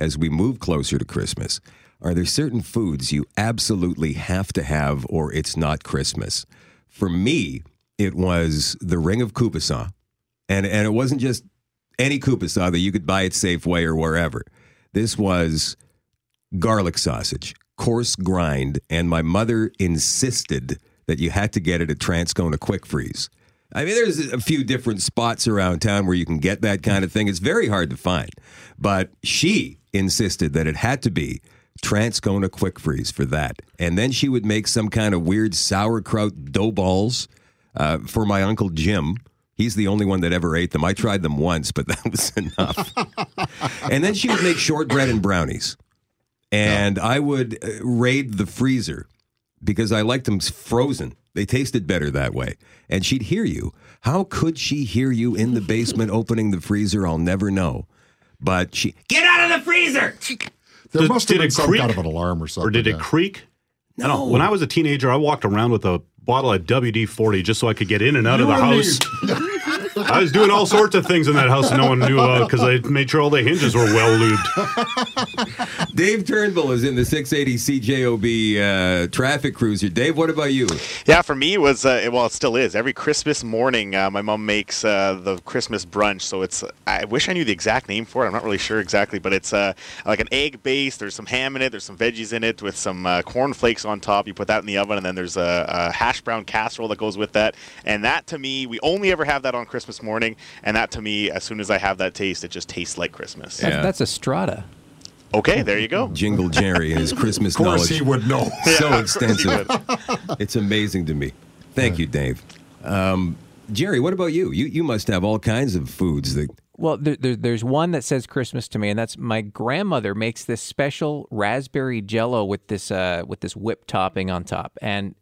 as we move closer to Christmas. Are there certain foods you absolutely have to have or it's not Christmas? For me, it was the ring of Kupasaw. And, and it wasn't just any Kupasaw that you could buy at Safeway or wherever. This was garlic sausage, coarse grind, and my mother insisted that you had to get it at Transcona Quick Freeze. I mean, there's a few different spots around town where you can get that kind of thing. It's very hard to find. But she insisted that it had to be Transcona Quick Freeze for that. And then she would make some kind of weird sauerkraut dough balls uh, for my Uncle Jim. He's the only one that ever ate them. I tried them once, but that was enough. and then she would make shortbread and brownies. And I would uh, raid the freezer because I liked them frozen. They tasted better that way. And she'd hear you. How could she hear you in the basement opening the freezer? I'll never know. But she, get out of the freezer! There Did- must have did been it some creak? kind of an alarm or something. Or did it yeah. creak? No. When I was a teenager, I walked around with a bottle of WD 40 just so I could get in and out of the You and me. house. I was doing all sorts of things in that house that no one knew about because I made sure all the hinges were well lubed. Dave Turnbull is in the 680 CJOB uh, traffic cruiser. Dave, what about you? Yeah, for me it was uh, well, it still is. Every Christmas morning, uh, my mom makes uh, the Christmas brunch. So it's I wish I knew the exact name for it. I'm not really sure exactly, but it's uh, like an egg base. There's some ham in it. There's some veggies in it with some uh, corn flakes on top. You put that in the oven, and then there's a, a hash brown casserole that goes with that. And that to me, we only ever have that on Christmas morning. And that to me, as soon as I have that taste, it just tastes like Christmas. That's, Yeah. that's a strata. Okay, there you go. Jingle Jerry and his Christmas Of course knowledge. he would know. so extensive. it's amazing to me. Thank you, Dave. Um, Jerry, what about you? You you must have all kinds of foods that Well, there, there, there's one that says Christmas to me, and that's my grandmother makes this special raspberry Jello with this uh, with this whipped topping on top. And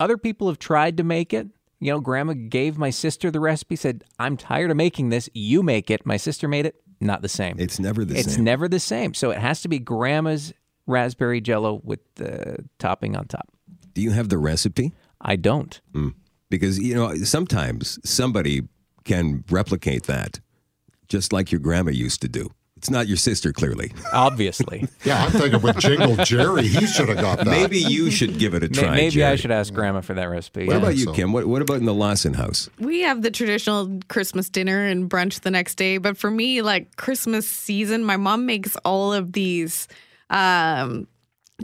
other people have tried to make it. You know, Grandma gave my sister the recipe. Said, "I'm tired of making this. You make it." My sister made it. Not the same. it's never the it's same. It's never the same. So it has to be Grandma's raspberry Jello with the topping on top. Do you have the recipe? I don't. Mm. Because you know sometimes somebody can replicate that, just like your grandma used to do. It's not your sister, clearly. Obviously. Yeah, I'm thinking with Jingle Jerry, he should have got that. Maybe you should give it a try. Maybe I should ask Grandma for that recipe. What yeah. about you, so. Kim? What, what about in the Lawson house? We have the traditional Christmas dinner and brunch the next day, but for me, like Christmas season, my mom makes all of these um,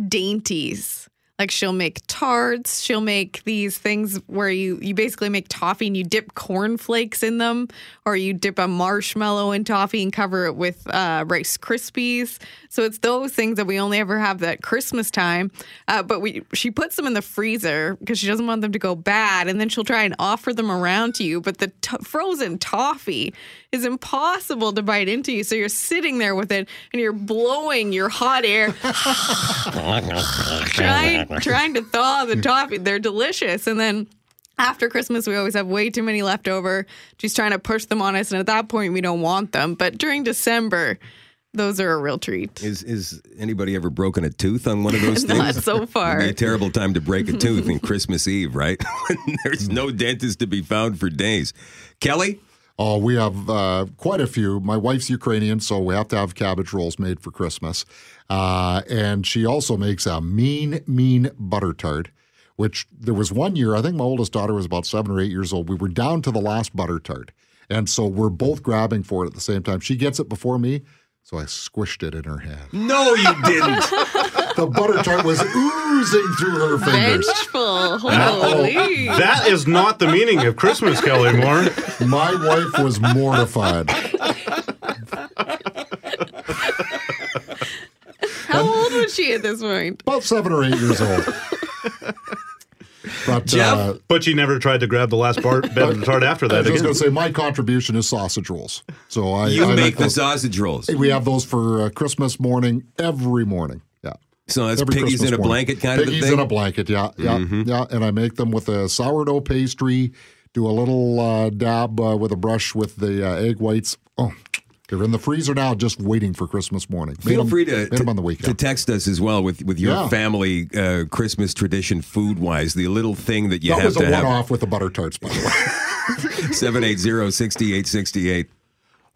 dainties. Like she'll make tarts, she'll make these things where you you basically make toffee and you dip corn flakes in them, or you dip a marshmallow in toffee and cover it with uh, Rice Krispies. So it's those things that we only ever have at Christmas time. Uh, but we she puts them in the freezer because she doesn't want them to go bad, and then she'll try and offer them around to you. But the t- frozen toffee is impossible to bite into you, so you're sitting there with it and you're blowing your hot air trying trying to thaw the toffee. They're delicious, and then. After Christmas, we always have way too many left over. She's trying to push them on us, and at that point, we don't want them. But during December, those are a real treat. Is is anybody ever broken a tooth on one of those things? Not so far. A terrible time to break a tooth in Christmas Eve, right? When There's no dentist to be found for days. Kelly, Oh, we have uh, quite a few. My wife's Ukrainian, so we have to have cabbage rolls made for Christmas. Uh, and she also makes a mean, mean butter tart, which there was one year, I think my oldest daughter was about seven or eight years old. We were down to the last butter tart. And so we're both grabbing for it at the same time. She gets it before me, so I squished it in her hand. no, you didn't. The butter tart was oozing through her fingers. Vengeful, oh, holy! That is not the meaning of Christmas, Kelly Moore. My wife was mortified. How old was she at this point? About seven or eight years old. But Jeff? uh, But she never tried to grab the last part, bit of tart after I that was again. going to say my contribution is sausage rolls. So I You I make the those. sausage rolls. We have those for uh, Christmas morning every morning. Yeah. So that's Every piggies Christmas in a morning. blanket kind Piggies of a thing. in a blanket, yeah, yeah, yeah. And I make them with a sourdough pastry. Do a little uh, dab uh, with a brush with the uh, egg whites. Oh, they're in the freezer now, just waiting for Christmas morning. Made Feel 'em- free to, made 'em on the to, weekend. to text us as well with, with your Yeah. family uh, Christmas tradition food wise, the little thing that you that have was to a have. one-off with the butter tarts, by the way. 780 6868.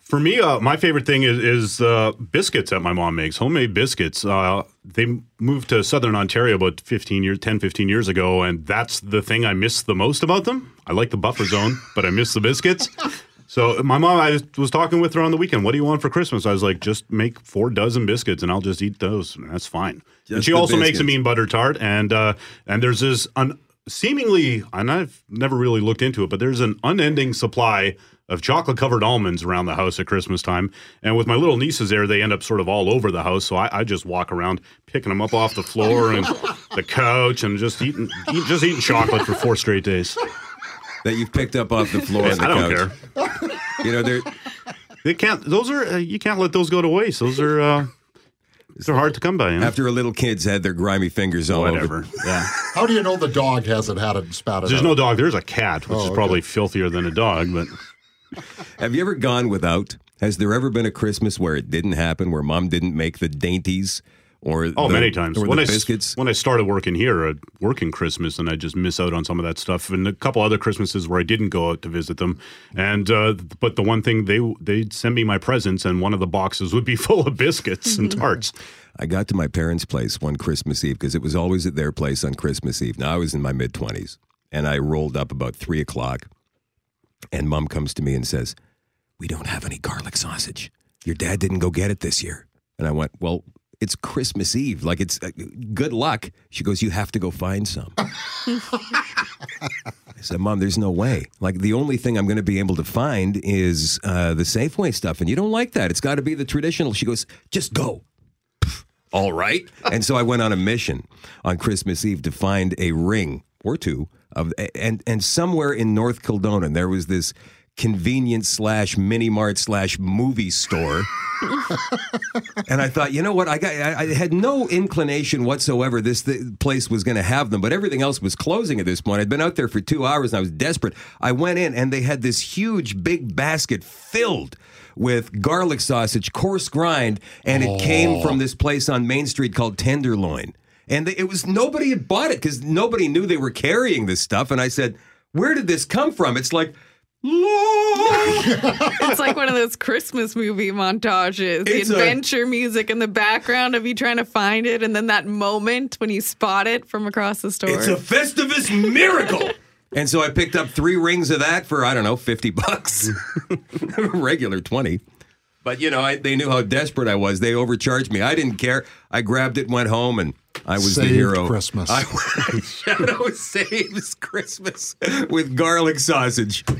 For me, uh, my favorite thing is, is uh, biscuits that my mom makes, homemade biscuits. Uh, they moved to Southern Ontario about 15 years, 10, 15 years ago, and that's the thing I miss the most about them. I like the buffer zone, but I miss the biscuits. So my mom, I was talking with her on the weekend. What do you want for Christmas? I was like, just make four dozen biscuits, and I'll just eat those. And that's fine. and she the also makes a biscuits. mean butter tart, and uh, and there's this un- seemingly, and I've never really looked into it, but there's an unending supply of chocolate covered almonds around the house at Christmas time. And with my little nieces there, they end up sort of all over the house. So I, I just walk around picking them up off the floor and the couch and just eating, eat, just eating chocolate for four straight days. That you've picked up off the floor on the I don't couch. care. You know, they're They can't. Those are uh, you can't let those go to waste. Those are uh, they're hard to come by. You know? after a little kid's had their grimy fingers all over. Whatever. Yeah. How do you know the dog hasn't had it and spat it There's out? no dog. There's a cat, which Oh, is okay. probably filthier than a dog. But Have you ever gone without? Has there ever been a Christmas where it didn't happen, where mom didn't make the dainties or oh, the, many times when the I s- biscuits? when I started working here, uh, working Christmas, and I just miss out on some of that stuff. And a couple other Christmases where I didn't go out to visit them. And uh, but the one thing they they'd send me my presents, and one of the boxes would be full of biscuits and tarts. I got to my parents' place one Christmas Eve because it was always at their place on Christmas Eve. Now I was in my mid twenties, and I rolled up about three o'clock, and mom comes to me and says, "We don't have any garlic sausage. Your dad didn't go get it this year." And I went, "Well." It's Christmas Eve. Like it's uh, good luck. She goes, You have to go find some. I said, Mom, there's no way. Like, the only thing I'm going to be able to find is uh, the Safeway stuff. And you don't like that. It's got to be the traditional. She goes, Just go. All right. And so I went on a mission on Christmas Eve to find a ring or two of, and, and somewhere in North Kildonan, there was this convenience slash mini mart slash movie store. and I thought, you know what? I got, I, I had no inclination whatsoever this th- place was going to have them, but everything else was closing at this point. I'd been out there for two hours and I was desperate. I went in and they had this huge, big basket filled with garlic sausage, coarse grind, and it came oh. from this place on Main Street called Tenderloin. And they, it was nobody had bought it because nobody knew they were carrying this stuff. And I said, "Where did this come from?" It's like. Lord. It's like one of those Christmas movie montages. The It's a- adventure music in the background of you trying to find it, and then that moment when you spot it from across the store. It's a Festivus miracle. and so I picked up three rings of that for, I don't know, 50 bucks. Regular 20. But, you know, I, they knew how desperate I was. They overcharged me. I didn't care. I grabbed it, went home, and I was the Saved hero. Christmas. I, Shadow saves Christmas with garlic sausage.